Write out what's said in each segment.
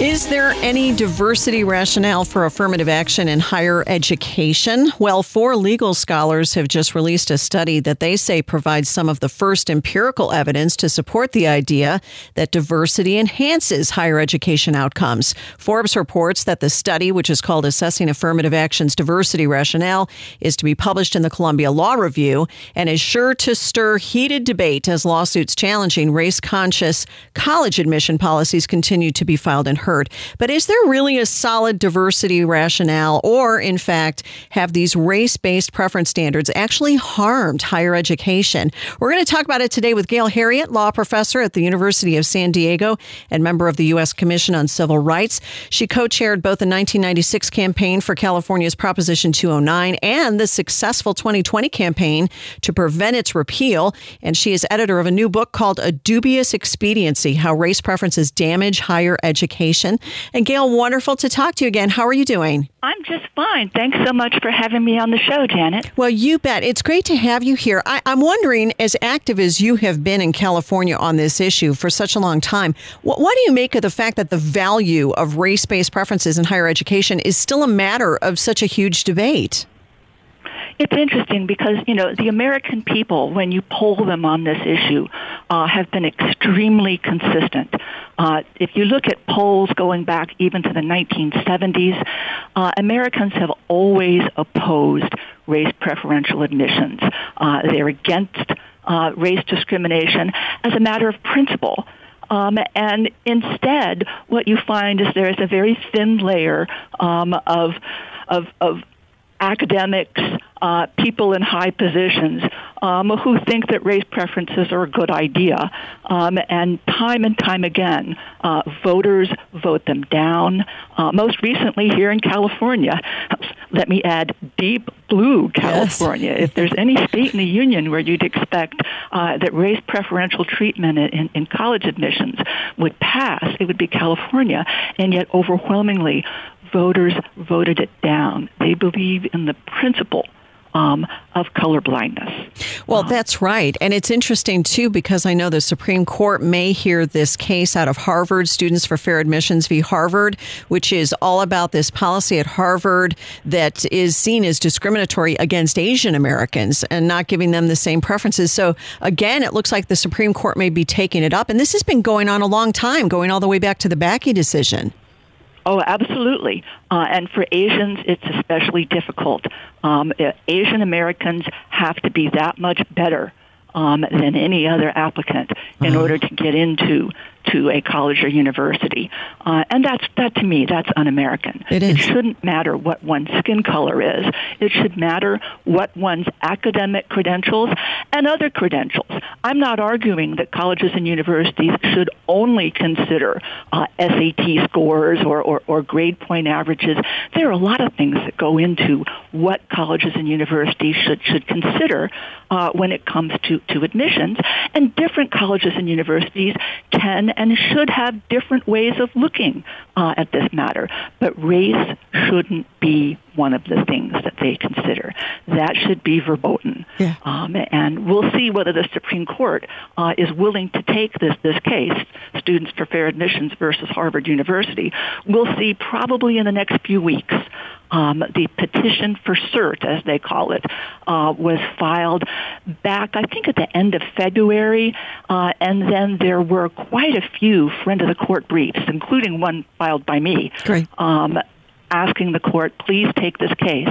Is there any diversity rationale for affirmative action in higher education? Well, four legal scholars have just released a study that they say provides some of the first empirical evidence to support the idea that diversity enhances higher education outcomes. Forbes reports that the study, which is called Assessing Affirmative Action's Diversity Rationale, is to be published in the Columbia Law Review and is sure to stir heated debate as lawsuits challenging race conscious college admission policies continue to be filed in heard. But is there really a solid diversity rationale, or in fact, have these race based preference standards actually harmed higher education? We're going to talk about it today with Gail Heriot, law professor at the University of San Diego and member of the U.S. Commission on Civil Rights. She co chaired both the 1996 campaign for California's Proposition 209 and the successful 2020 campaign to prevent its repeal. And she is editor of a new book called A Dubious Expediency How Race Preferences Damage Higher Education. And Gail, wonderful to talk to you again. How are you doing? I'm just fine. Thanks so much for having me on the show, Janet. Well, you bet. It's great to have you here. I, am wondering, as active as you have been in California on this issue for such a long time, what, what do you make of the fact that the value of race based preferences in higher education is still a matter of such a huge debate? It's interesting because, you know, the American people, when you poll them on this issue, uh, have been extremely consistent. Uh, if you look at polls going back even to the 1970s, uh, Americans have always opposed race preferential admissions. Uh, they're against uh, race discrimination as a matter of principle. Um, and instead, what you find is there is a very thin layer um, of, of, of academics, uh, people in high positions um, who think that race preferences are a good idea. Um, and time and time again, uh, voters vote them down. Uh, most recently here in California, let me add deep blue California. Yes. if there's any state in the union where you'd expect uh, that race preferential treatment in, in college admissions would pass, it would be California. And yet overwhelmingly, voters voted it down. They believe in the principle um, of colorblindness. Well, um, that's right. And it's interesting, too, because I know the Supreme Court may hear this case out of Harvard, Students for Fair Admissions v. Harvard, which is all about this policy at Harvard that is seen as discriminatory against Asian Americans and not giving them the same preferences. So, again, it looks like the Supreme Court may be taking it up. And this has been going on a long time, going all the way back to the Bakke decision. Oh, absolutely. Uh, and for Asians, it's especially difficult. Um, Asian Americans have to be that much better um, than any other applicant in mm-hmm. order to get into to a college or university. Uh, and that's, that to me, that's un-American. It, is. it shouldn't matter what one's skin color is. It should matter what one's academic credentials and other credentials. I'm not arguing that colleges and universities should only consider uh, SAT scores or, or, or grade point averages. There are a lot of things that go into what colleges and universities should, should consider uh, when it comes to, to admissions. And different colleges and universities can and should have different ways of looking uh, at this matter. But race shouldn't be one of the things that they consider. That should be verboten. Yeah. Um, and we'll see whether the Supreme Court uh, is willing to take this, this case, Students for Fair Admissions versus Harvard University. We'll see probably in the next few weeks. Um, the petition for cert, as they call it, uh, was filed back, I think, at the end of February, uh, and then there were quite a few friend of the court briefs, including one filed by me, Um, asking the court, please take this case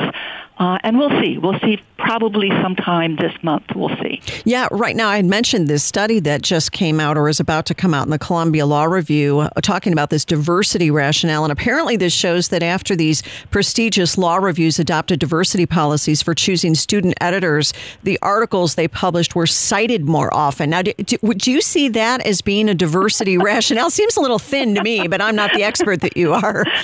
Uh, and we'll see. We'll see probably sometime this month. We'll see. Yeah, right now I mentioned this study that just came out or is about to come out in the Columbia Law Review uh, talking about this diversity rationale. And apparently, this shows that after these prestigious law reviews adopted diversity policies for choosing student editors, the articles they published were cited more often. Now, do, do, would you see that as being a diversity rationale? Seems a little thin to me, but I'm not the expert that you are.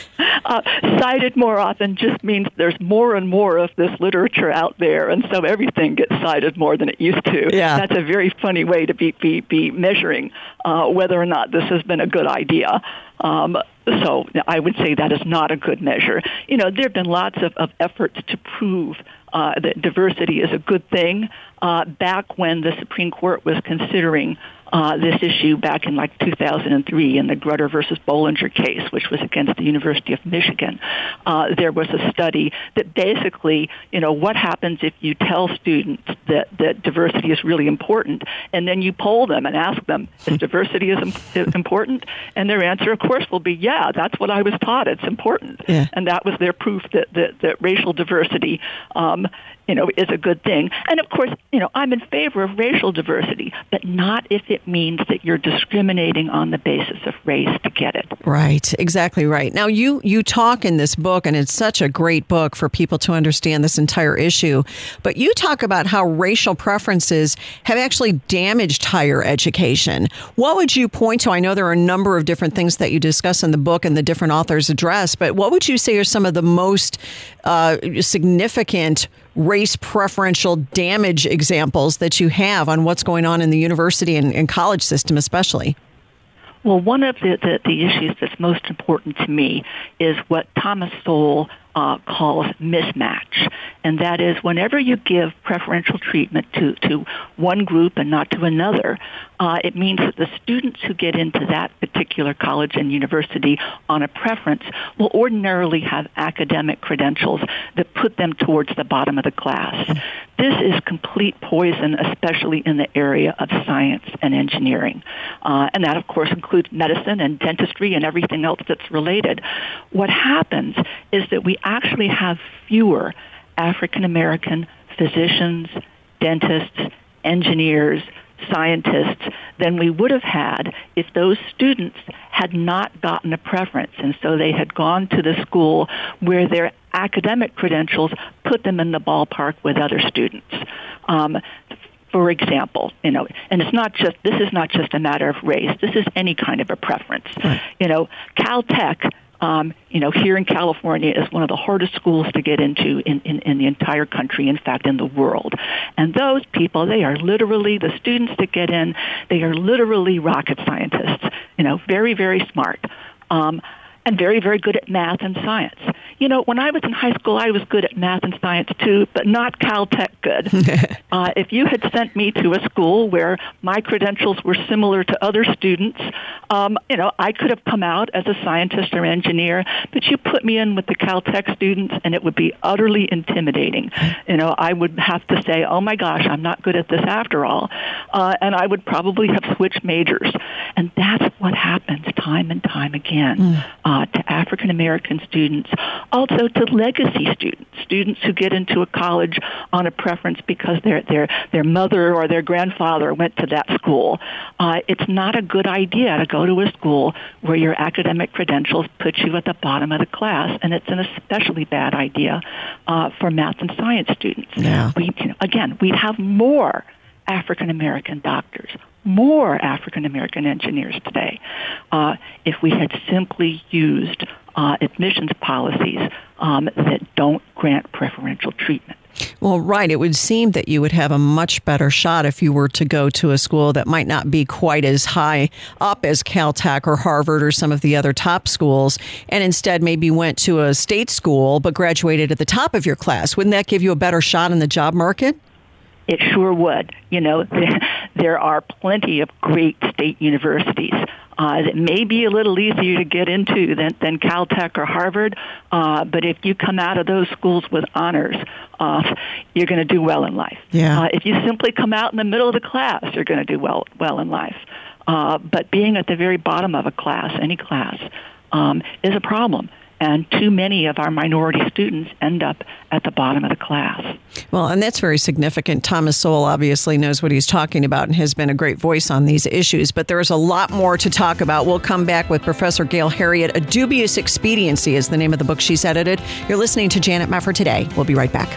Uh, cited more often just means there's more and more of this literature out there, and so everything gets cited more than it used to. Yeah. That's a very funny way to be be, be measuring uh, whether or not this has been a good idea. Um, so I would say that is not a good measure. You know, there have been lots of, of efforts to prove uh, that diversity is a good thing. Uh, back when the Supreme Court was considering uh, this issue back in like 2003 in the Grutter versus Bollinger case, which was against the University of Michigan. Uh, there was a study that basically, you know, what happens if you tell students that, that diversity is really important, and then you poll them and ask them, is diversity is important? And their answer, of course, will be, yeah, that's what I was taught. It's important. Yeah. And that was their proof that, that, that racial diversity um, you know, is a good thing. And of course, you know, I'm in favor of racial diversity, but not if it means that you're discriminating on the basis of race to get it. Right, exactly right. Now you you talk in this book and it's such a great book for people to understand this entire issue, but you talk about how racial preferences have actually damaged higher education. What would you point to? I know there are a number of different things that you discuss in the book and the different authors address, but what would you say are some of the most uh, significant race preferential damage examples that you have on what's going on in the university and, and college system, especially? Well, one of the, the, the, issues that's most important to me is what Thomas Sowell uh, calls mismatch. And that is whenever you give preferential treatment to, to one group and not to another, uh, it means that the students who get into that particular college and university on a preference will ordinarily have academic credentials that put them towards the bottom of the class. This is complete poison, especially in the area of science and engineering. Uh, and that, of course, includes medicine and dentistry and everything else that's related. What happens is that we actually have fewer African American physicians, dentists, engineers, scientists than we would have had if those students had not gotten a preference. And so they had gone to the school where their academic credentials put them in the ballpark with other students. Um, for example, you know, and it's not just this is not just a matter of race. This is any kind of a preference. Right. You know, Caltech um, you know, here in California is one of the hardest schools to get into in, in, in the entire country, in fact, in the world. And those people, they are literally, the students that get in, they are literally rocket scientists, you know, very, very smart. Um, and very, very good at math and science. You know, when I was in high school, I was good at math and science too, but not Caltech good. uh, if you had sent me to a school where my credentials were similar to other students, um, you know, I could have come out as a scientist or engineer, but you put me in with the Caltech students and it would be utterly intimidating. You know, I would have to say, oh my gosh, I'm not good at this after all. Uh, and I would probably have switched majors. And that's what happens time and time again. Mm. Uh, uh, to African American students, also to legacy students, students who get into a college on a preference because their their their mother or their grandfather went to that school. Uh, it's not a good idea to go to a school where your academic credentials put you at the bottom of the class, and it's an especially bad idea uh, for math and science students. Yeah. We, you know, again, we have more African American doctors, more African American engineers today uh, if we had simply used uh, admissions policies um, that don't grant preferential treatment. Well, right. It would seem that you would have a much better shot if you were to go to a school that might not be quite as high up as Caltech or Harvard or some of the other top schools, and instead maybe went to a state school but graduated at the top of your class. Wouldn't that give you a better shot in the job market? It sure would. You know, there are plenty of great state universities uh, that may be a little easier to get into than, than Caltech or Harvard, uh, but if you come out of those schools with honors, uh, you're going to do well in life. Yeah. Uh, if you simply come out in the middle of the class, you're going to do well well in life. Uh, but being at the very bottom of a class, any class, um, is a problem. And too many of our minority students end up at the bottom of the class. Well, and that's very significant. Thomas Sowell obviously knows what he's talking about and has been a great voice on these issues, but there's a lot more to talk about. We'll come back with Professor Gail Heriot. A Dubious Expediency is the name of the book she's edited. You're listening to Janet Mefford today. We'll be right back.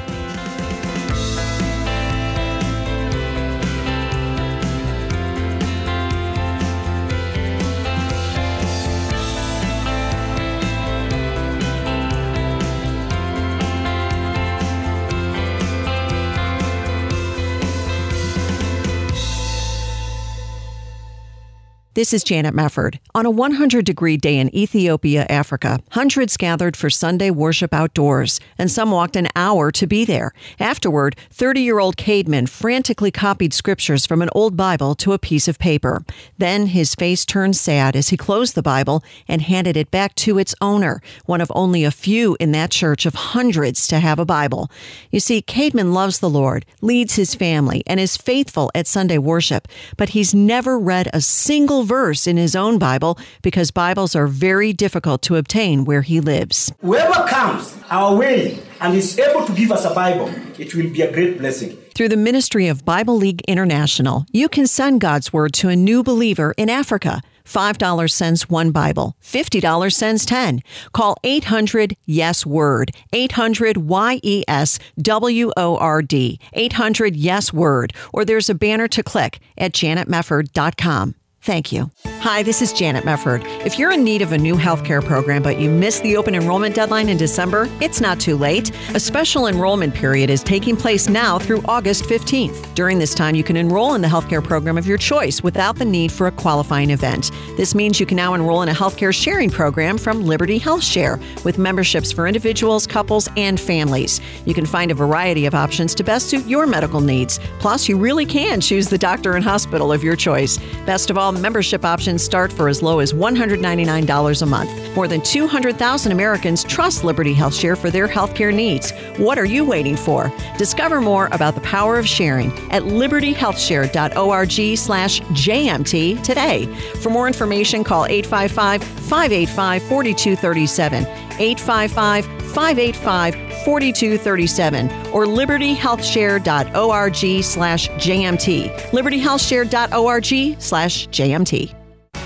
This is Janet Mefford. On a 100 degree day in Ethiopia, Africa, hundreds gathered for Sunday worship outdoors, and some walked an hour to be there. Afterward, 30 year old Cademan frantically copied scriptures from an old Bible to a piece of paper. Then his face turned sad as he closed the Bible and handed it back to its owner, one of only a few in that church of hundreds to have a Bible. You see, Cademan loves the Lord, leads his family, and is faithful at Sunday worship, but he's never read a single verse in his own Bible because Bibles are very difficult to obtain where he lives. Whoever comes our way and is able to give us a Bible, it will be a great blessing. Through the ministry of Bible League International, you can send God's Word to a new believer in Africa. $5 sends one Bible. $50 sends 10. Call 800 Yes Word. 800 Y E S W O R D. 800 Yes Word. Or there's a banner to click at janetmefford.com. Thank you. Hi, this is Janet Mefford. If you're in need of a new healthcare program but you missed the open enrollment deadline in December, it's not too late. A special enrollment period is taking place now through August 15th. During this time, you can enroll in the healthcare program of your choice without the need for a qualifying event. This means you can now enroll in a healthcare sharing program from Liberty Health Share with memberships for individuals, couples, and families. You can find a variety of options to best suit your medical needs. Plus, you really can choose the doctor and hospital of your choice. Best of all, membership options start for as low as $199 a month. More than 200,000 Americans trust Liberty Health Share for their healthcare needs. What are you waiting for? Discover more about the power of sharing at libertyhealthshare.org slash JMT today. For more information, call 855 585 4237. 855 585 4237 or libertyhealthshare.org slash JMT. libertyhealthshare.org slash JMT.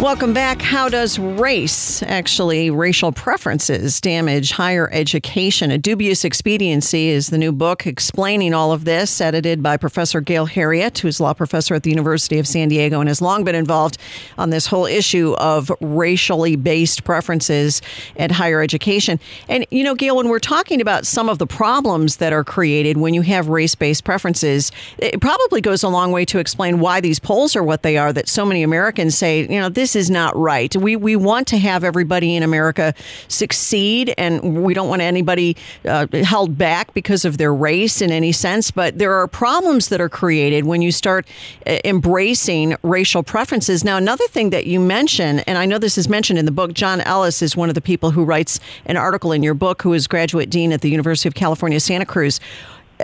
Welcome back. How does race, actually racial preferences, damage higher education? A Dubious Expediency is the new book explaining all of this, edited by Professor Gail Heriot, who's law professor at the University of San Diego and has long been involved on this whole issue of racially based preferences at higher education. And, you know, Gail, when we're talking about some of the problems that are created when you have race based preferences, it probably goes a long way to explain why these polls are what they are, that so many Americans say, you know, this is not right. We we want to have everybody in America succeed, and we don't want anybody uh, held back because of their race in any sense. But there are problems that are created when you start uh, embracing racial preferences. Now, another thing that you mention, and I know this is mentioned in the book, John Ellis is one of the people who writes an article in your book, who is graduate dean at the University of California, Santa Cruz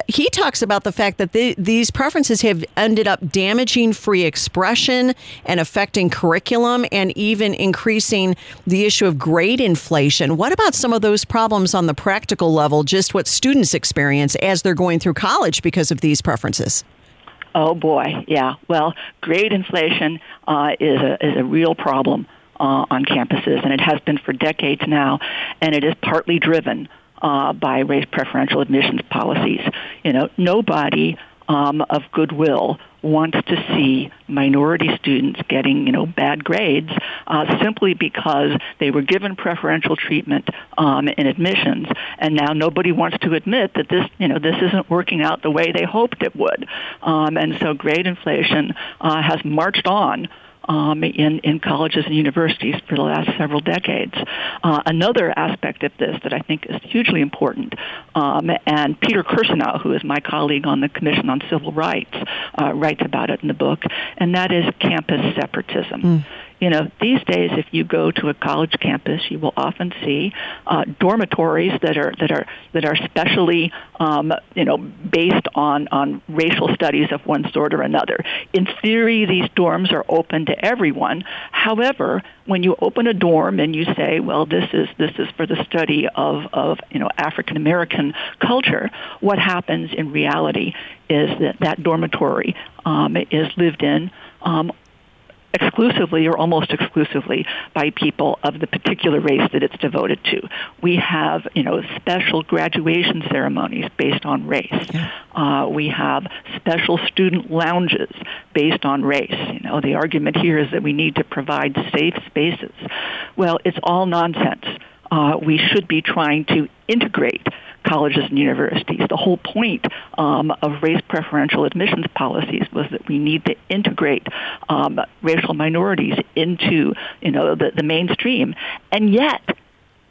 he talks about the fact that the, these preferences have ended up damaging free expression and affecting curriculum and even increasing the issue of grade inflation. What about some of those problems on the practical level, just what students experience as they're going through college because of these preferences? Oh boy, yeah. Well, grade inflation uh, is a is a real problem uh, on campuses, and it has been for decades now, and it is partly driven uh, by race preferential admissions policies. You know, nobody um, of goodwill wants to see minority students getting, you know, bad grades uh, simply because they were given preferential treatment um, in admissions, and now nobody wants to admit that this, you know, this isn't working out the way they hoped it would. Um, and so grade inflation uh, has marched on um, in, in colleges and universities for the last several decades. Uh, another aspect of this that I think is hugely important, um, and Peter Kirsanow, who is my colleague on the Commission on Civil Rights, uh, writes about it in the book, and that is campus separatism. Mm you know, these days, if you go to a college campus, you will often see uh, dormitories that are that are that are specially, um, you know, based on on racial studies of one sort or another. In theory, these dorms are open to everyone. However, when you open a dorm and you say, "Well, this is this is for the study of of you know African American culture," what happens in reality is that that dormitory um, is lived in um, exclusively or almost exclusively by people of the particular race that it's devoted to. We have, you know, special graduation ceremonies based on race. Yeah. Uh, we have special student lounges based on race. You know, the argument here is that we need to provide safe spaces. Well, it's all nonsense. Uh, we should be trying to integrate colleges and universities. The whole point um, of race preferential admissions policies was that we need to integrate um, racial minorities into you know the, the mainstream, and yet,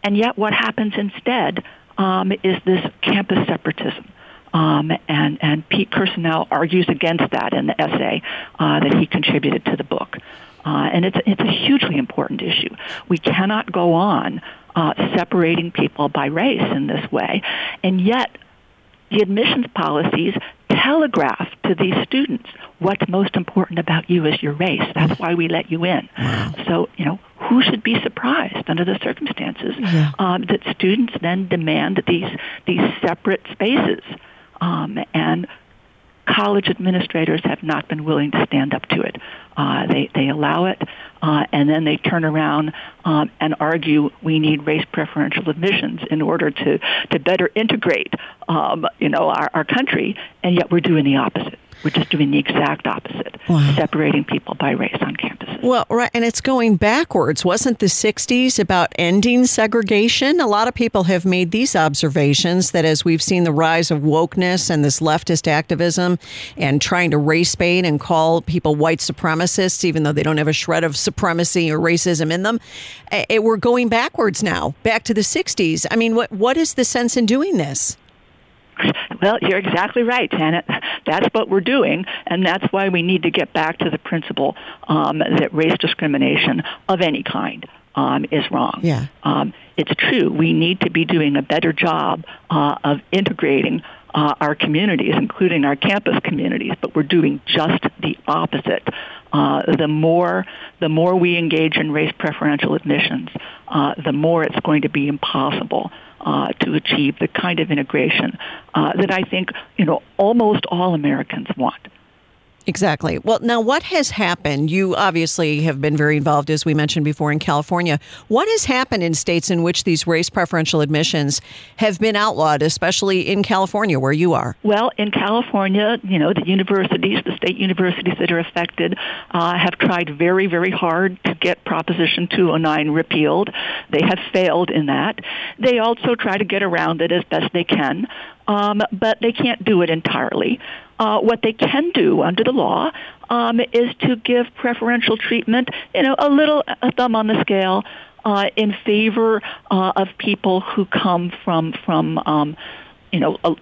and yet, what happens instead um, is this campus separatism. Um, and and Pete Kirsanow argues against that in the essay uh, that he contributed to the book. Uh, and it's it's a hugely important issue. We cannot go on uh, separating people by race in this way, and yet the admissions policies telegraph to these students what's most important about you is your race. That's why we let you in. Wow. So you know who should be surprised under the circumstances yeah. um, that students then demand these these separate spaces. Um, and college administrators have not been willing to stand up to it. Uh, they they allow it, uh, and then they turn around um, and argue we need race preferential admissions in order to to better integrate, um, you know, our, our country, and yet we're doing the opposite. We're just doing the exact opposite, wow. separating people by race on campuses. Well, right, and it's going backwards. Wasn't the 60s about ending segregation? A lot of people have made these observations that as we've seen the rise of wokeness and this leftist activism and trying to race bait and call people white supremacists, even though they don't have a shred of supremacy or racism in them, it, eh, we're going backwards now, back to the 60s. I mean, what what is the sense in doing this? Well, you're exactly right, Janet. That's what we're doing, and that's why we need to get back to the principle um, that race discrimination of any kind um, is wrong. Yeah. Um, it's true. We need to be doing a better job uh, of integrating uh, our communities, including our campus communities, but we're doing just the opposite. Uh, the more the more we engage in race preferential admissions, uh, the more it's going to be impossible uh, to achieve the kind of integration uh, that I think you know almost all Americans want. Exactly. Well, now what has happened? You obviously have been very involved, as we mentioned before, in California. What has happened in states in which these race preferential admissions have been outlawed, especially in California, where you are? Well, in California, you know, the universities, the state universities that are affected, uh, have tried very, very hard to get Proposition 209 repealed. They have failed in that. They also try to get around it as best they can um, but they can't do it entirely. Uh, what they can do under the law um, is to give preferential treatment, you know, a little a thumb on the scale uh, in favor uh, of people who come from from um, you know a,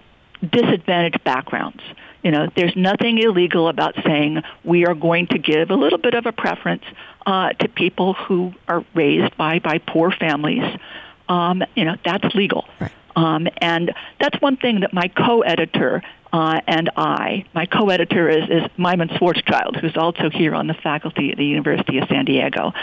disadvantaged backgrounds. You know, there's nothing illegal about saying we are going to give a little bit of a preference uh, to people who are raised by by poor families. Um, you know, that's legal. Right. Um, and that's one thing that my co-editor uh, and I, my co-editor is, is Maimon Schwarzschild, who's also here on the faculty at the University of San Diego.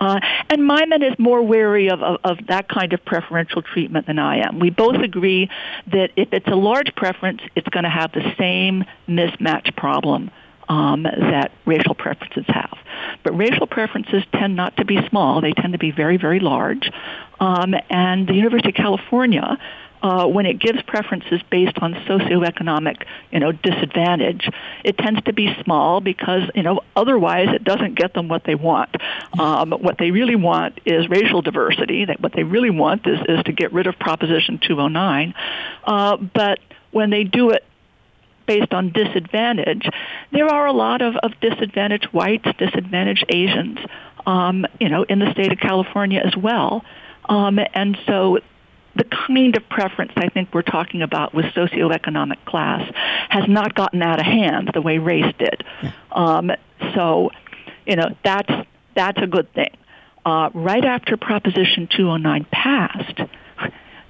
Uh, and Maimon is more wary of, of, of that kind of preferential treatment than I am. We both agree that if it's a large preference, it's going to have the same mismatch problem um, that racial preferences have. But racial preferences tend not to be small; they tend to be very, very large. Um, and the University of California uh, when it gives preferences based on socioeconomic, you know, disadvantage, it tends to be small because, you know, otherwise it doesn't get them what they want. Um, what they really want is racial diversity. That what they really want is, is to get rid of Proposition 209. Uh, but when they do it based on disadvantage, there are a lot of, of disadvantaged whites, disadvantaged Asians, um, you know, in the state of California as well. Um, and so the kind of preference I think we're talking about with socioeconomic class has not gotten out of hand the way race did. Um, so, you know, that's that's a good thing. Uh, right after Proposition 209 passed,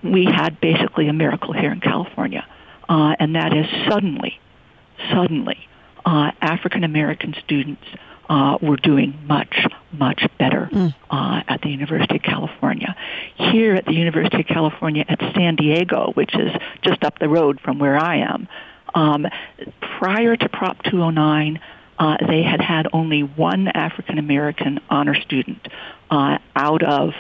we had basically a miracle here in California, uh, and that is suddenly, suddenly, uh, African American students uh, were doing much, much better mm. uh, at the University of California. Here at the University of California at San Diego, which is just up the road from where I am, um, prior to Prop 209, uh, they had had only one African American honor student uh, out of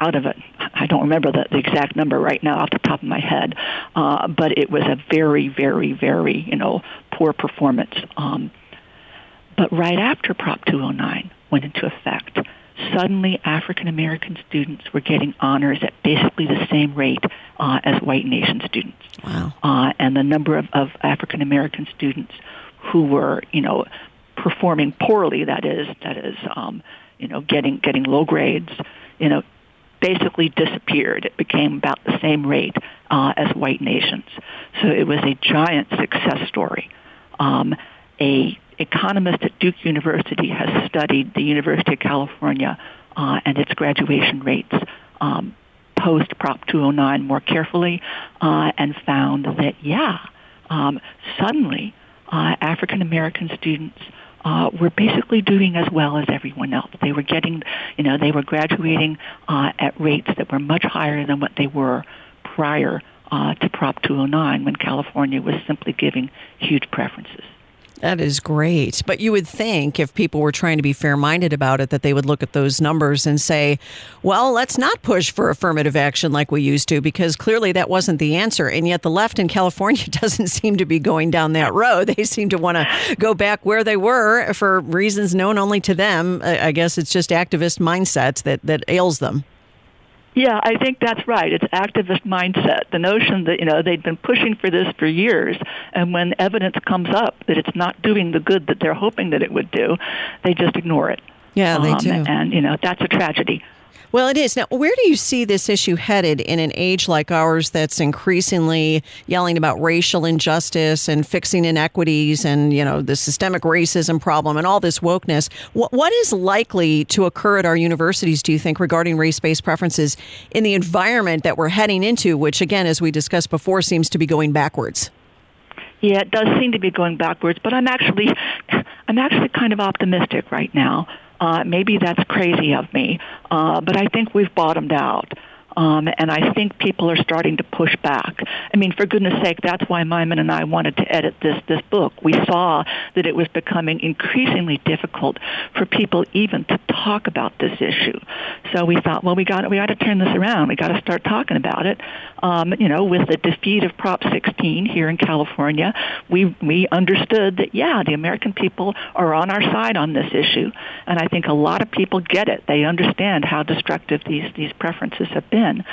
out of it. I don't remember the, the exact number right now off the top of my head, uh, but it was a very, very, very you know poor performance. Um, but right after Prop 209 went into effect, suddenly African American students were getting honors at basically the same rate uh, as white nation students. Wow. Uh, and the number of, of African American students who were, you know, performing poorly, that is, that is, um, you know, getting getting low grades, you know, basically disappeared. It became about the same rate uh, as white nations. So it was a giant success story. Um, a economist at Duke University has studied the University of California uh, and its graduation rates um, post Prop 209 more carefully uh, and found that, yeah, um, suddenly uh, African American students uh, were basically doing as well as everyone else. They were getting, you know, they were graduating uh, at rates that were much higher than what they were prior uh, to Prop 209 when California was simply giving huge preferences. That is great. But you would think if people were trying to be fair minded about it, that they would look at those numbers and say, well, let's not push for affirmative action like we used to, because clearly that wasn't the answer. And yet the left in California doesn't seem to be going down that road. They seem to want to go back where they were for reasons known only to them. I guess it's just activist mindsets that, that ails them. Yeah, I think that's right. It's activist mindset. The notion that, you know, they've been pushing for this for years, and when evidence comes up that it's not doing the good that they're hoping that it would do, they just ignore it. Yeah, they um, do. And, you know, that's a tragedy. Well, it is. Now, where do you see this issue headed in an age like ours that's increasingly yelling about racial injustice and fixing inequities and, you know, the systemic racism problem and all this wokeness? What, what is likely to occur at our universities, do you think, regarding race based preferences in the environment that we're heading into, which, again, as we discussed before, seems to be going backwards? Yeah, it does seem to be going backwards, but I'm actually, I'm actually kind of optimistic right now. Uh, maybe that's crazy of me, uh, but I think we've bottomed out. Um, and I think people are starting to push back. I mean, for goodness sake, that's why Maimon and I wanted to edit this this book. We saw that it was becoming increasingly difficult for people even to talk about this issue. So we thought, well, we got we got to turn this around. We got to start talking about it. Um, you know, with the defeat of Prop 16 here in California, we we understood that yeah, the American people are on our side on this issue, and I think a lot of people get it. They understand how destructive these these preferences have been in.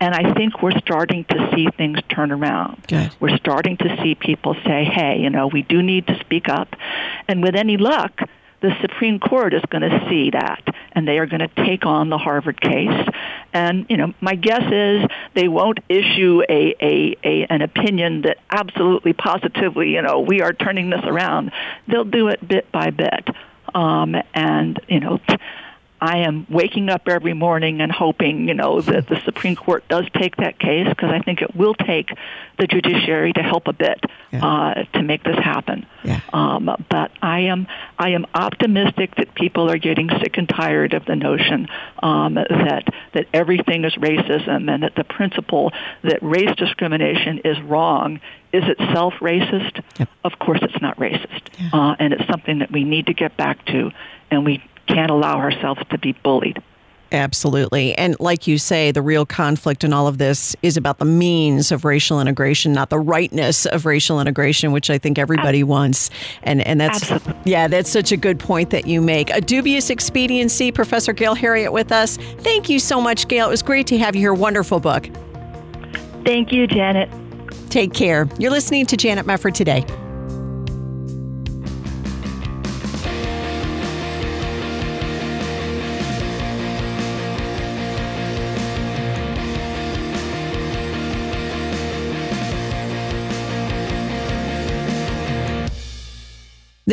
And I think we're starting to see things turn around. Good. We're starting to see people say, hey, you know, we do need to speak up. And with any luck, the Supreme Court is going to see that, and they are going to take on the Harvard case. And you know, my guess is they won't issue a, a, a an opinion that absolutely positively, you know, we are turning this around. They'll do it bit by bit, um, and you know. I am waking up every morning and hoping, you know, that the Supreme Court does take that case because I think it will take the judiciary to help a bit yeah. uh, to make this happen. Yeah. Um, but I am I am optimistic that people are getting sick and tired of the notion um, that that everything is racism and that the principle that race discrimination is wrong is itself racist. Yep. Of course, it's not racist, yeah. uh, and it's something that we need to get back to, and we can't allow ourselves to be bullied. Absolutely. And like you say, the real conflict in all of this is about the means of racial integration, not the rightness of racial integration, which I think everybody wants. And and that's Absolutely. yeah, that's such a good point that you make. A dubious expediency, Professor Gail Heriot with us. Thank you so much, Gail. It was great to have you here. Wonderful book. Thank you, Janet. Take care. You're listening to Janet Mefford today.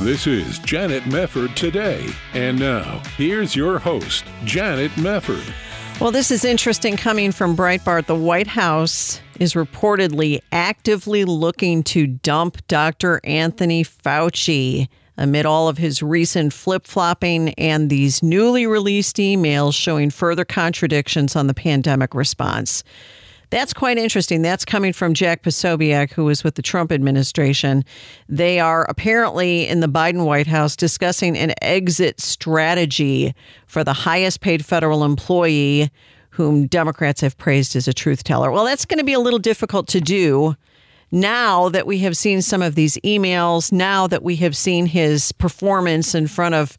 This is Janet Mefford today. And now, here's your host, Janet Mefford. Well, this is interesting coming from Breitbart. The White House is reportedly actively looking to dump Dr. Anthony Fauci amid all of his recent flip flopping and these newly released emails showing further contradictions on the pandemic response. That's quite interesting. That's coming from Jack Posobiec, who was with the Trump administration. They are apparently in the Biden White House discussing an exit strategy for the highest paid federal employee whom Democrats have praised as a truth teller. Well, that's going to be a little difficult to do now that we have seen some of these emails, now that we have seen his performance in front of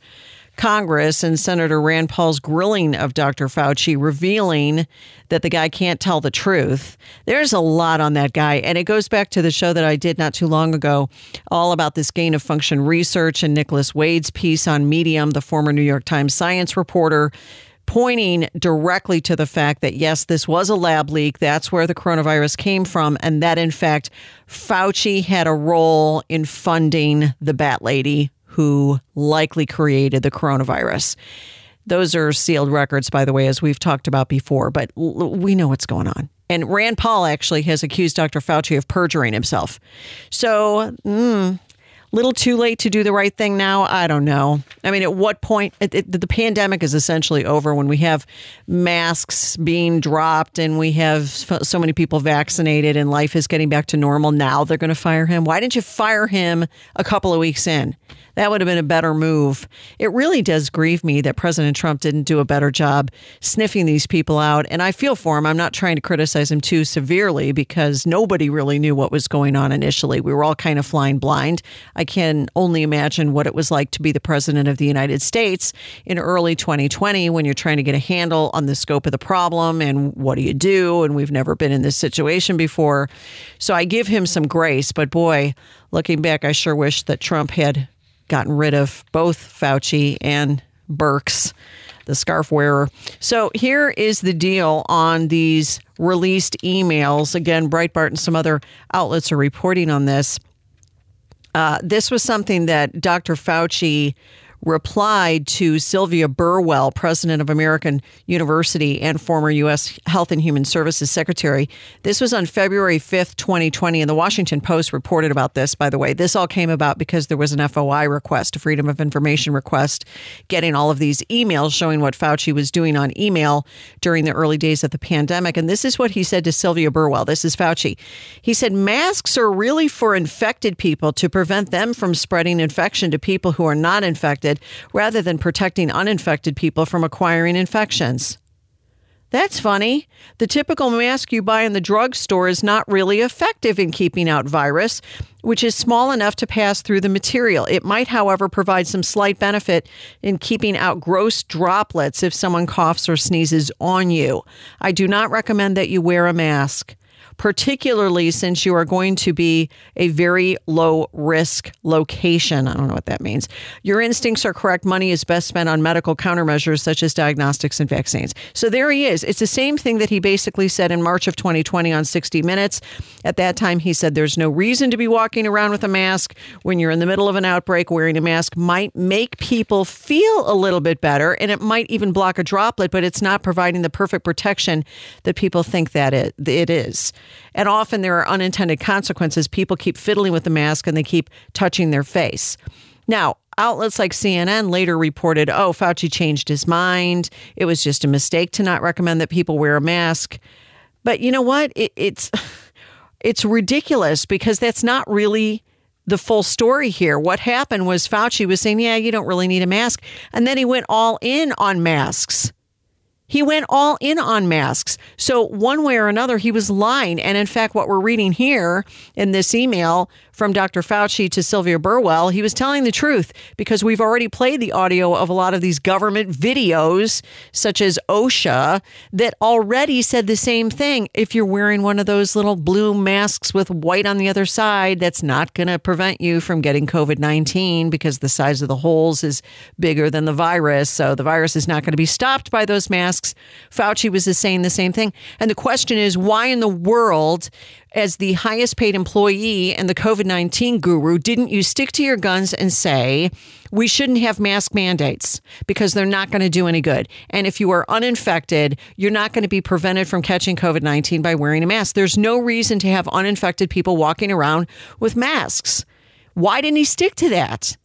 Congress and Senator Rand Paul's grilling of Dr. Fauci, revealing that the guy can't tell the truth. There's a lot on that guy. And it goes back to the show that I did not too long ago, all about this gain of function research and Nicholas Wade's piece on Medium, the former New York Times science reporter pointing directly to the fact that yes, this was a lab leak. That's where the coronavirus came from. And that in fact, Fauci had a role in funding the Bat Lady who likely created the coronavirus. Those are sealed records, by the way, as we've talked about before, but l- we know what's going on. And Rand Paul actually has accused Dr. Fauci of perjuring himself. So, mm, little too late to do the right thing now? I don't know. I mean, at what point? It, it, the pandemic is essentially over when we have masks being dropped and we have so many people vaccinated and life is getting back to normal. Now they're going to fire him. Why didn't you fire him a couple of weeks in? That would have been a better move. It really does grieve me that President Trump didn't do a better job sniffing these people out. And I feel for him. I'm not trying to criticize him too severely because nobody really knew what was going on initially. We were all kind of flying blind. I can only imagine what it was like to be the president of the United States in early 2020 when you're trying to get a handle on the scope of the problem and what do you do? And we've never been in this situation before. So I give him some grace. But boy, looking back, I sure wish that Trump had gotten rid of both Fauci and Birx, the scarf wearer. So here is the deal on these released emails. Again, Breitbart and some other outlets are reporting on this. Uh, this was something that Dr. Fauci replied to Sylvia Burwell, president of American University and former U.S. Health and Human Services Secretary. This was on February 5th, 2020, and the Washington Post reported about this, by the way. This all came about because there was an FOI request, a Freedom of Information request, getting all of these emails showing what Fauci was doing on email during the early days of the pandemic. And this is what he said to Sylvia Burwell. This is Fauci. He said, Masks are really for infected people to prevent them from spreading infection to people who are not infected infected rather than protecting uninfected people from acquiring infections. That's funny. The typical mask you buy in the drugstore is not really effective in keeping out virus, which is small enough to pass through the material. It might, however, provide some slight benefit in keeping out gross droplets if someone coughs or sneezes on you. I do not recommend that you wear a mask particularly since you are going to be a very low risk location. I don't know what that means. Your instincts are correct. Money is best spent on medical countermeasures such as diagnostics and vaccines. So there he is. It's the same thing that he basically said in March of 2020 on 60 Minutes. At that time, he said there's no reason to be walking around with a mask when you're in the middle of an outbreak. Wearing a mask might make people feel a little bit better and it might even block a droplet, but it's not providing the perfect protection that people think that it, it is. And often there are unintended consequences. People keep fiddling with the mask and they keep touching their face. Now, outlets like CNN later reported, oh, Fauci changed his mind. It was just a mistake to not recommend that people wear a mask. But you know what? It, it's it's ridiculous because that's not really the full story here. What happened was Fauci was saying, "Yeah, you don't really need a mask," and then he went all in on masks. He went all in on masks. So, one way or another, he was lying. And in fact, what we're reading here in this email from Dr. Fauci to Sylvia Burwell, he was telling the truth because we've already played the audio of a lot of these government videos, such as OSHA, that already said the same thing. If you're wearing one of those little blue masks with white on the other side, that's not going to prevent you from getting COVID 19 because the size of the holes is bigger than the virus. So the virus is not going to be stopped by those masks. Fauci was saying the same thing. And the question is why in the world as the highest paid employee and the COVID 19 guru, didn't you stick to your guns and say, we shouldn't have mask mandates because they're not going to do any good? And if you are uninfected, you're not going to be prevented from catching COVID 19 by wearing a mask. There's no reason to have uninfected people walking around with masks. Why didn't he stick to that?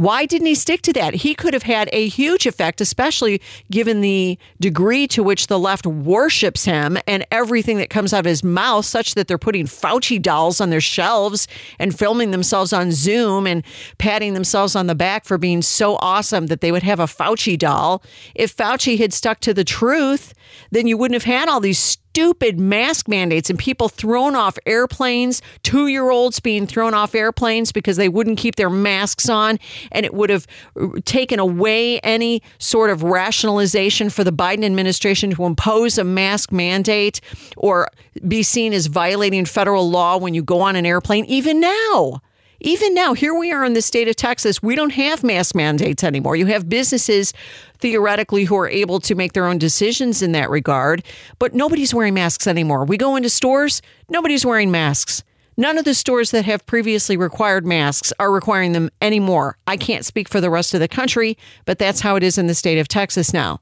Why didn't he stick to that? He could have had a huge effect, especially given the degree to which the left worships him and everything that comes out of his mouth, such that they're putting Fauci dolls on their shelves and filming themselves on Zoom and patting themselves on the back for being so awesome that they would have a Fauci doll. If Fauci had stuck to the truth, then you wouldn't have had all these stupid mask mandates and people thrown off airplanes, two year olds being thrown off airplanes because they wouldn't keep their masks on. And it would have uh, taken away any sort of rationalization for the Biden administration to impose a mask mandate or be seen as violating federal law when you go on an airplane, even now even now, here we are in the state of Texas. We don't have mask mandates anymore. You have businesses theoretically who are able to make their own decisions in that regard, but nobody's wearing masks anymore. We go into stores, nobody's wearing masks. None of the stores that have previously required masks are requiring them anymore. I can't speak for the rest of the country, but that's how it is in the state of Texas now.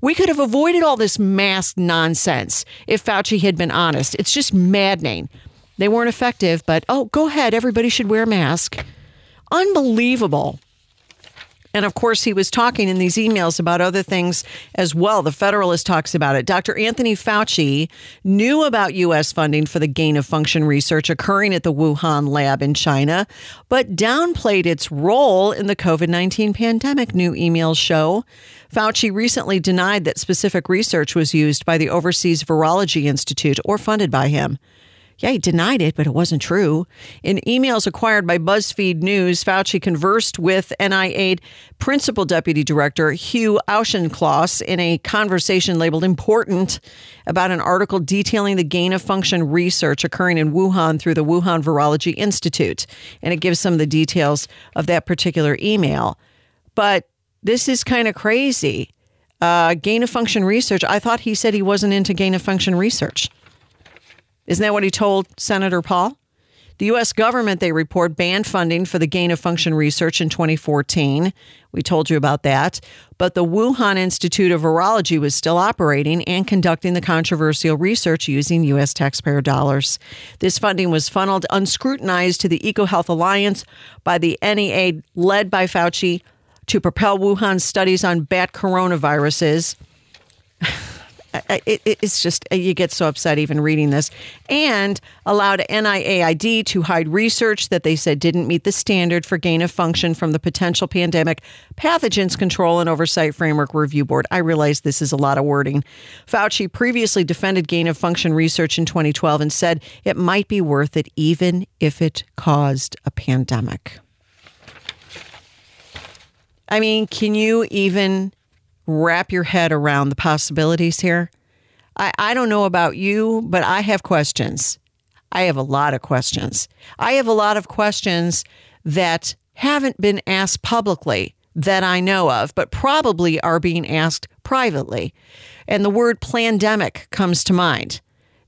We could have avoided all this mask nonsense if Fauci had been honest. It's just maddening. They weren't effective, but oh, go ahead. Everybody should wear a mask. Unbelievable. And of course, he was talking in these emails about other things as well. The Federalist talks about it. Dr. Anthony Fauci knew about U.S. funding for the gain of function research occurring at the Wuhan lab in China, but downplayed its role in the COVID 19 pandemic, new emails show. Fauci recently denied that specific research was used by the Overseas Virology Institute or funded by him. Yeah, he denied it, but it wasn't true. In emails acquired by BuzzFeed News, Fauci conversed with NIH Principal Deputy Director Hugh Auchincloss in a conversation labeled Important about an article detailing the gain of function research occurring in Wuhan through the Wuhan Virology Institute. And it gives some of the details of that particular email. But this is kind of crazy. Uh, gain of function research. I thought he said he wasn't into gain of function research. Isn't that what he told Senator Paul? The U.S. government, they report, banned funding for the gain of function research in 2014. We told you about that. But the Wuhan Institute of Virology was still operating and conducting the controversial research using U.S. taxpayer dollars. This funding was funneled unscrutinized to the EcoHealth Alliance by the NEA, led by Fauci, to propel Wuhan's studies on bat coronaviruses. it, it's just you get so upset even reading this and allowed NIAID to hide research that they said didn't meet the standard for gain of function from the potential pandemic pathogens control and oversight framework review board. I realize this is a lot of wording. Fauci previously defended gain of function research in 2012 and said it might be worth it even if it caused a pandemic. I mean, can you even wrap your head around the possibilities here. I, I don't know about you, but I have questions. I have a lot of questions. I have a lot of questions that haven't been asked publicly that I know of, but probably are being asked privately. And the word pandemic comes to mind.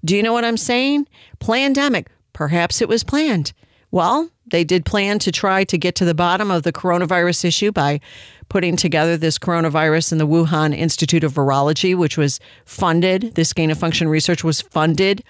Do you know what I'm saying? Pandemic. Perhaps it was planned. Well, they did plan to try to get to the bottom of the coronavirus issue by putting together this coronavirus in the Wuhan Institute of Virology, which was funded. This gain of function research was funded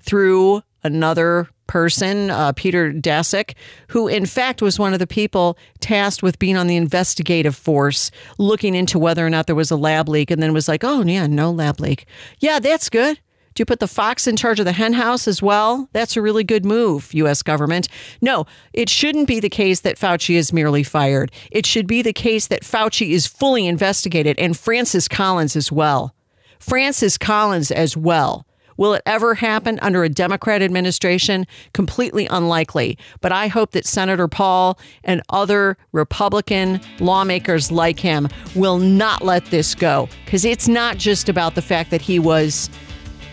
through another person, uh, Peter Daszak, who in fact was one of the people tasked with being on the investigative force, looking into whether or not there was a lab leak, and then was like, oh, yeah, no lab leak. Yeah, that's good. Do you put the fox in charge of the hen house as well? That's a really good move, U.S. government. No, it shouldn't be the case that Fauci is merely fired. It should be the case that Fauci is fully investigated and Francis Collins as well. Francis Collins as well Will it ever happen under a Democrat administration? Completely unlikely. But I hope that Senator Paul and other Republican lawmakers like him will not let this go because it's not just about the fact that he was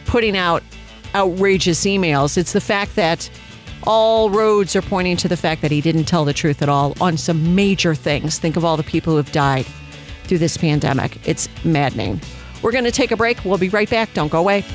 putting out outrageous emails. It's the fact that all roads are pointing to the fact that he didn't tell the truth at all on some major things. Think of all the people who have died through this pandemic. It's maddening. We're going to take a break. We'll be right back. Don't go away.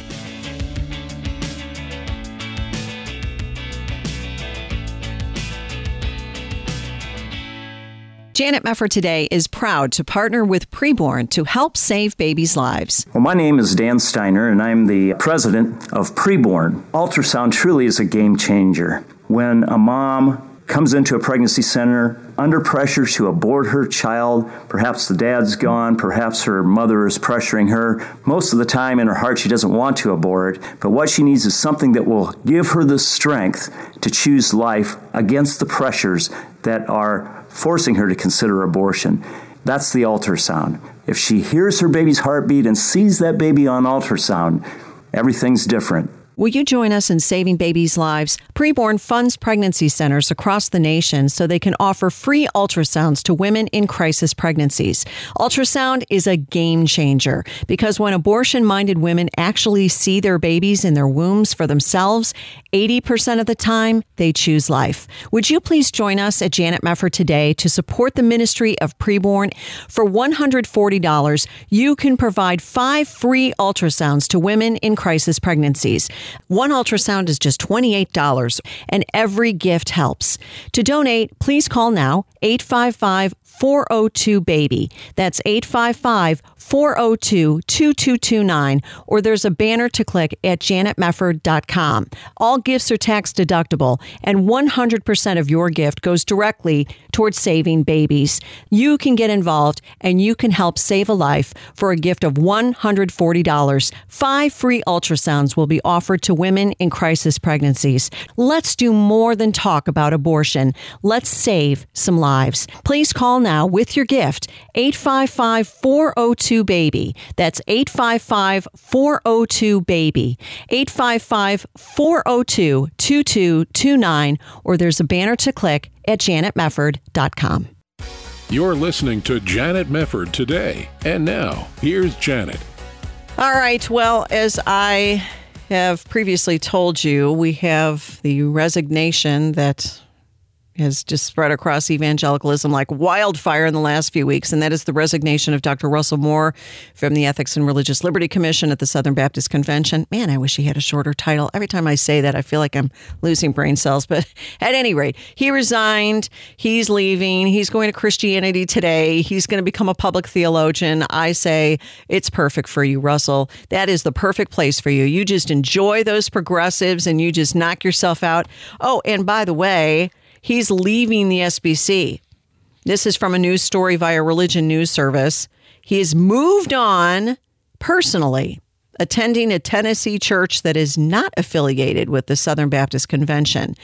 Janet Mefford today is proud to partner with Preborn to help save babies' lives. Well, my name is Dan Steiner, and I'm the president of Preborn. Ultrasound truly is a game changer. When a mom comes into a pregnancy center under pressure to abort her child. Perhaps the dad's gone, perhaps her mother is pressuring her. Most of the time, in her heart, she doesn't want to abort, but what she needs is something that will give her the strength to choose life against the pressures that are forcing her to consider abortion. That's the ultrasound. If she hears her baby's heartbeat and sees that baby on ultrasound, everything's different. Will you join us in saving babies' lives? Preborn funds pregnancy centers across the nation so they can offer free ultrasounds to women in crisis pregnancies. Ultrasound is a game changer because when abortion minded women actually see their babies in their wombs for themselves, 80% of the time they choose life. Would you please join us at Janet Mefford today to support the ministry of Preborn? For $140, you can provide five free ultrasounds to women in crisis pregnancies. One ultrasound is just $28, and every gift helps. To donate, please call now 855 402 BABY. That's 855 402 2229, or there's a banner to click at janetmefford.com. All gifts are tax deductible, and 100% of your gift goes directly towards saving babies. You can get involved and you can help save a life for a gift of $140. Five free ultrasounds will be offered to women in crisis pregnancies. Let's do more than talk about abortion. Let's save some lives. Please call now with your gift 855 402 BABY. That's 855 402 BABY. 855 402 2229, or there's a banner to click at janetmefford.com. You're listening to Janet Mefford today. And now, here's Janet. All right. Well, as I have previously told you, we have the resignation that has just spread across evangelicalism like wildfire in the last few weeks, and that is the resignation of Dr. Russell Moore from the Ethics and Religious Liberty Commission at the Southern Baptist Convention. Man, I wish he had a shorter title. Every time I say that, I feel like I'm losing brain cells. But at any rate, he resigned. He's leaving. He's going to Christianity Today. He's going to become a public theologian. I say it's perfect for you, Russell. That is the perfect place for you. You just enjoy those progressives and you just knock yourself out. Oh, and by the way, he's leaving the SBC. This is from a news story via Religion News Service. He has moved on personally, attending a Tennessee church that is not affiliated with the Southern Baptist Convention.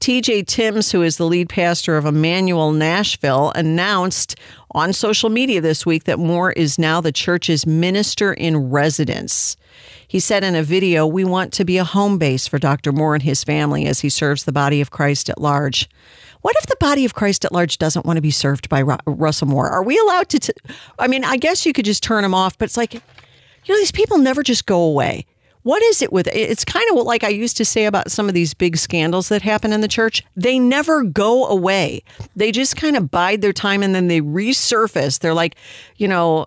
TJ Timms, who is the lead pastor of Immanuel Nashville, announced on social media this week that Moore is now the church's minister in residence. He said in a video, We want to be a home base for Dr. Moore and his family as he serves the body of Christ at large. What if the body of Christ at large doesn't want to be served by Russell Moore? Are we allowed to? T- I mean, I guess you could just turn him off, but it's like, you know, these people never just go away. What is it with it's kind of like I used to say about some of these big scandals that happen in the church. They never go away. They just kind of bide their time and then they resurface. They're like, you know,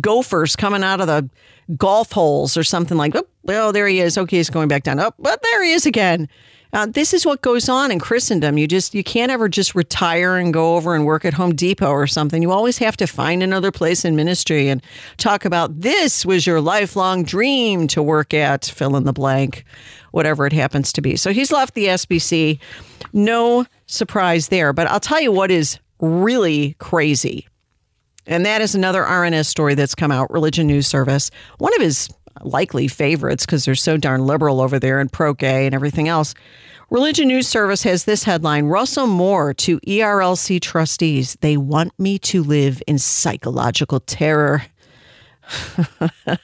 gophers coming out of the golf holes or something like, oh, well, there he is. Okay, he's going back down. Oh, but there he is again. Uh, this is what goes on in Christendom. You just you can't ever just retire and go over and work at Home Depot or something. You always have to find another place in ministry and talk about this was your lifelong dream to work at fill in the blank, whatever it happens to be. So he's left the SBC. No surprise there. But I'll tell you what is really crazy. And that is another RNS story that's come out, Religion News Service. One of his likely favorites because they're so darn liberal over there and pro gay and everything else. Religion News Service has this headline Russell Moore to ERLC trustees. They want me to live in psychological terror.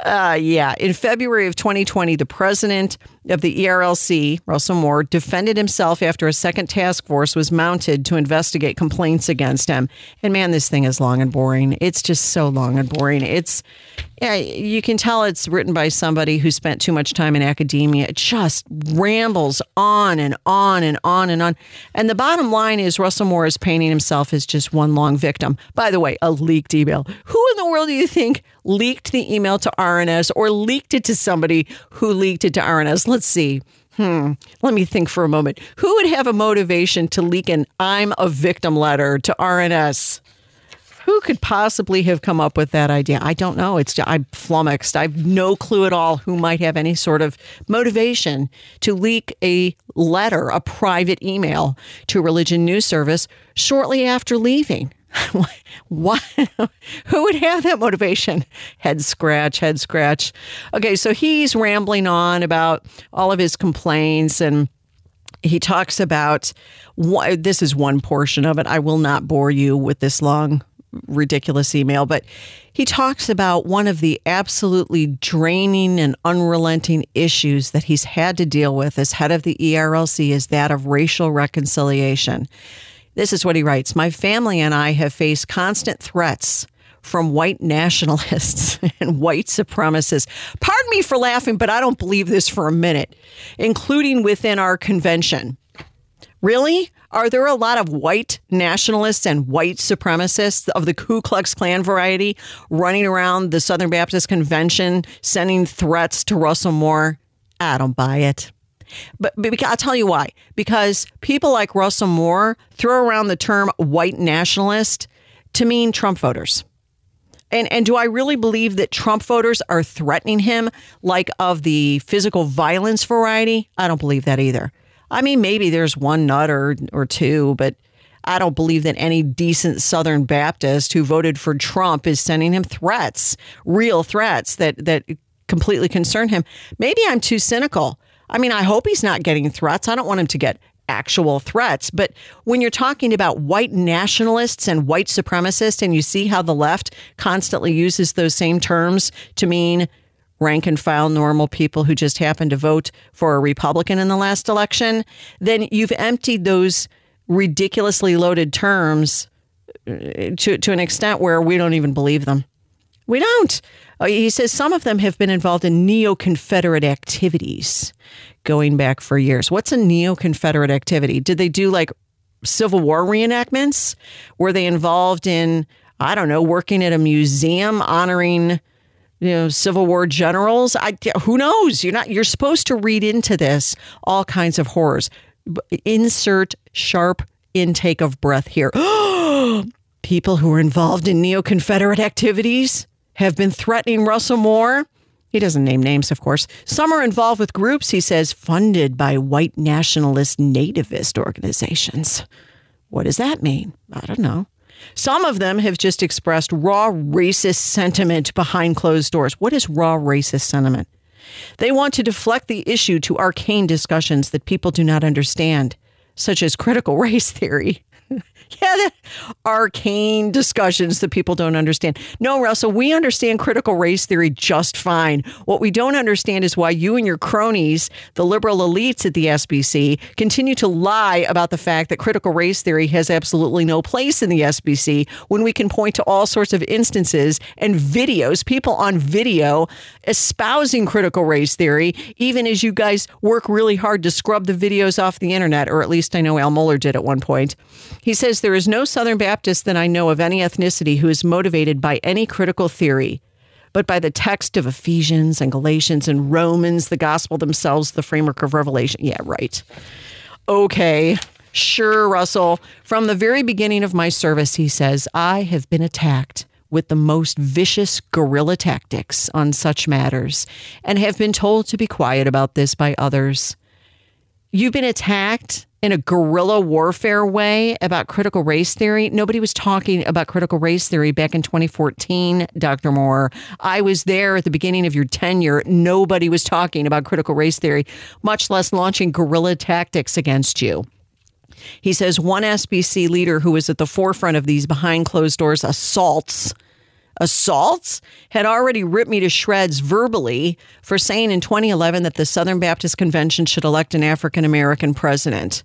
Uh, yeah. In February of 2020, the president of the ERLC, Russell Moore, defended himself after a second task force was mounted to investigate complaints against him. And man, this thing is long and boring. It's just so long and boring. It's, yeah, you can tell it's written by somebody who spent too much time in academia. It just rambles on and on and on and on. And the bottom line is Russell Moore is painting himself as just one long victim. By the way, a leaked email. Who in the world do you think leaked the email to RNS or leaked it to somebody who leaked it to RNS? Let's see. Hmm. Let me think for a moment. Who would have a motivation to leak an I'm a victim letter to RNS? Who could possibly have come up with that idea? I don't know. It's I'm flummoxed. I have no clue at all who might have any sort of motivation to leak a letter, a private email to religion news service shortly after leaving. what? Who would have that motivation? Head scratch, head scratch. Okay, so he's rambling on about all of his complaints and he talks about this is one portion of it. I will not bore you with this long ridiculous email, but he talks about one of the absolutely draining and unrelenting issues that he's had to deal with as head of the ERLC is that of racial reconciliation. This is what he writes My family and I have faced constant threats from white nationalists and white supremacists. Pardon me for laughing, but I don't believe this for a minute, including within our convention. Really? Are there a lot of white nationalists and white supremacists of the Ku Klux Klan variety running around the Southern Baptist Convention sending threats to Russell Moore? I don't buy it. But, but I'll tell you why. Because people like Russell Moore throw around the term white nationalist to mean Trump voters. And and do I really believe that Trump voters are threatening him like of the physical violence variety? I don't believe that either. I mean, maybe there's one nut or, or two, but I don't believe that any decent Southern Baptist who voted for Trump is sending him threats, real threats that, that completely concern him. Maybe I'm too cynical. I mean, I hope he's not getting threats. I don't want him to get actual threats. But when you're talking about white nationalists and white supremacists, and you see how the left constantly uses those same terms to mean rank and file normal people who just happened to vote for a Republican in the last election, then you've emptied those ridiculously loaded terms uh, to, to an extent where we don't even believe them. We don't. Uh, he says some of them have been involved in neo Confederate activities going back for years. What's a neo Confederate activity? Did they do like Civil War reenactments? Were they involved in, I don't know, working at a museum honoring you know civil war generals i who knows you're not you're supposed to read into this all kinds of horrors insert sharp intake of breath here people who are involved in neo-confederate activities have been threatening russell moore he doesn't name names of course some are involved with groups he says funded by white nationalist nativist organizations what does that mean i don't know some of them have just expressed raw racist sentiment behind closed doors. What is raw racist sentiment? They want to deflect the issue to arcane discussions that people do not understand, such as critical race theory. yeah, arcane discussions that people don't understand. No, Russell, we understand critical race theory just fine. What we don't understand is why you and your cronies, the liberal elites at the SBC, continue to lie about the fact that critical race theory has absolutely no place in the SBC when we can point to all sorts of instances and videos, people on video espousing critical race theory, even as you guys work really hard to scrub the videos off the internet, or at least I know Al Mohler did at one point. He says there is no Southern Baptist that I know of any ethnicity who is motivated by any critical theory, but by the text of Ephesians and Galatians and Romans, the gospel themselves, the framework of Revelation. Yeah, right. Okay. Sure, Russell. From the very beginning of my service, he says, I have been attacked with the most vicious guerrilla tactics on such matters and have been told to be quiet about this by others. You've been attacked in a guerrilla warfare way about critical race theory. Nobody was talking about critical race theory back in 2014, Dr. Moore. I was there at the beginning of your tenure. Nobody was talking about critical race theory, much less launching guerrilla tactics against you. He says one SBC leader who was at the forefront of these behind closed doors assaults assaults, had already ripped me to shreds verbally for saying in 2011 that the Southern Baptist Convention should elect an African American president.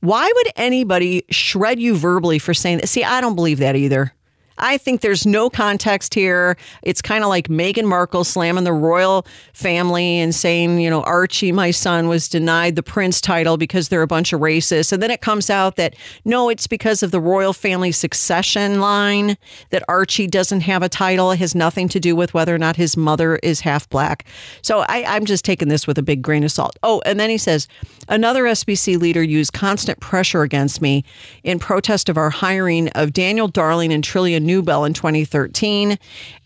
Why would anybody shred you verbally for saying that? See, I don't believe that either. I think there's no context here. It's kind of like Meghan Markle slamming the royal family and saying, you know, Archie, my son, was denied the prince title because they're a bunch of racists. And then it comes out that no, it's because of the royal family succession line that Archie doesn't have a title. It has nothing to do with whether or not his mother is half black. So I, I'm just taking this with a big grain of salt. Oh, and then he says, another SBC leader used constant pressure against me in protest of our hiring of Daniel Darling and Trillia Newbell in 2013.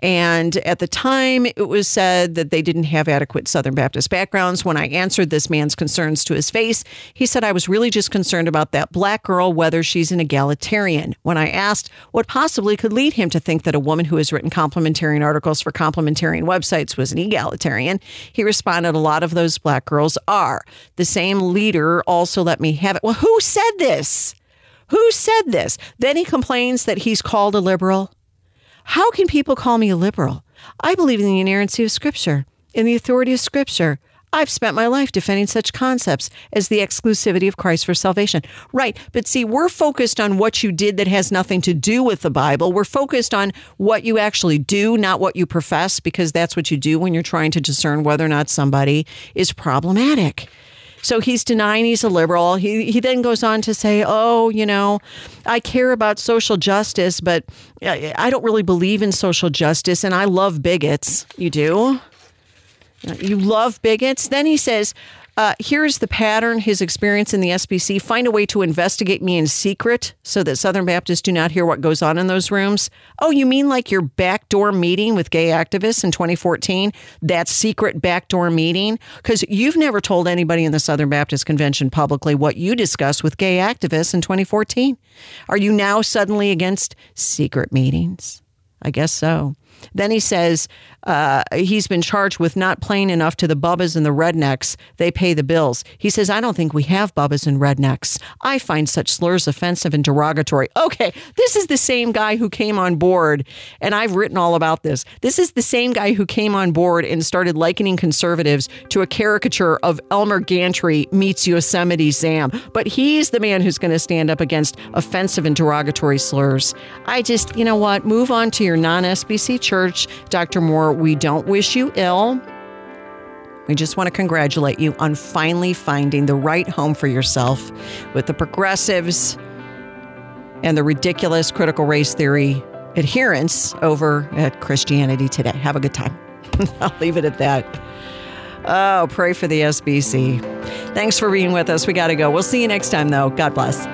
And at the time, it was said that they didn't have adequate Southern Baptist backgrounds. When I answered this man's concerns to his face, he said I was really just concerned about that black girl, whether she's an egalitarian. When I asked what possibly could lead him to think that a woman who has written complementarian articles for complementarian websites was an egalitarian, he responded, A lot of those black girls are. The same leader also let me have it. Well, who said this? Who said this? Then he complains that he's called a liberal. How can people call me a liberal? I believe in the inerrancy of Scripture, in the authority of Scripture. I've spent my life defending such concepts as the exclusivity of Christ for salvation. Right. But see, we're focused on what you did that has nothing to do with the Bible. We're focused on what you actually do, not what you profess, because that's what you do when you're trying to discern whether or not somebody is problematic. So he's denying he's a liberal. He, he then goes on to say, oh, you know, I care about social justice, but I don't really believe in social justice and I love bigots. You do? You love bigots? Then he says, uh, here's the pattern, his experience in the SBC. Find a way to investigate me in secret so that Southern Baptists do not hear what goes on in those rooms. Oh, you mean like your backdoor meeting with gay activists in 2014? That secret backdoor meeting? Because you've never told anybody in the Southern Baptist Convention publicly what you discussed with gay activists in 2014. Are you now suddenly against secret meetings? I guess so. Then he says uh, he's been charged with not playing enough to the Bubbas and the Rednecks. They pay the bills. He says, I don't think we have Bubbas and Rednecks. I find such slurs offensive and derogatory. Okay, this is the same guy who came on board, and I've written all about this. This is the same guy who came on board and started likening conservatives to a caricature of Elmer Gantry meets Yosemite Sam. But he's the man who's going to stand up against offensive and derogatory slurs. I just, you know what, move on to your non SBC church. Dr. Moore, we don't wish you ill. We just want to congratulate you on finally finding the right home for yourself with the progressives and the ridiculous critical race theory adherents over at Christianity Today. Have a good time. I'll leave it at that. Oh, pray for the SBC. Thanks for being with us. We got to go. We'll see you next time, though. God bless.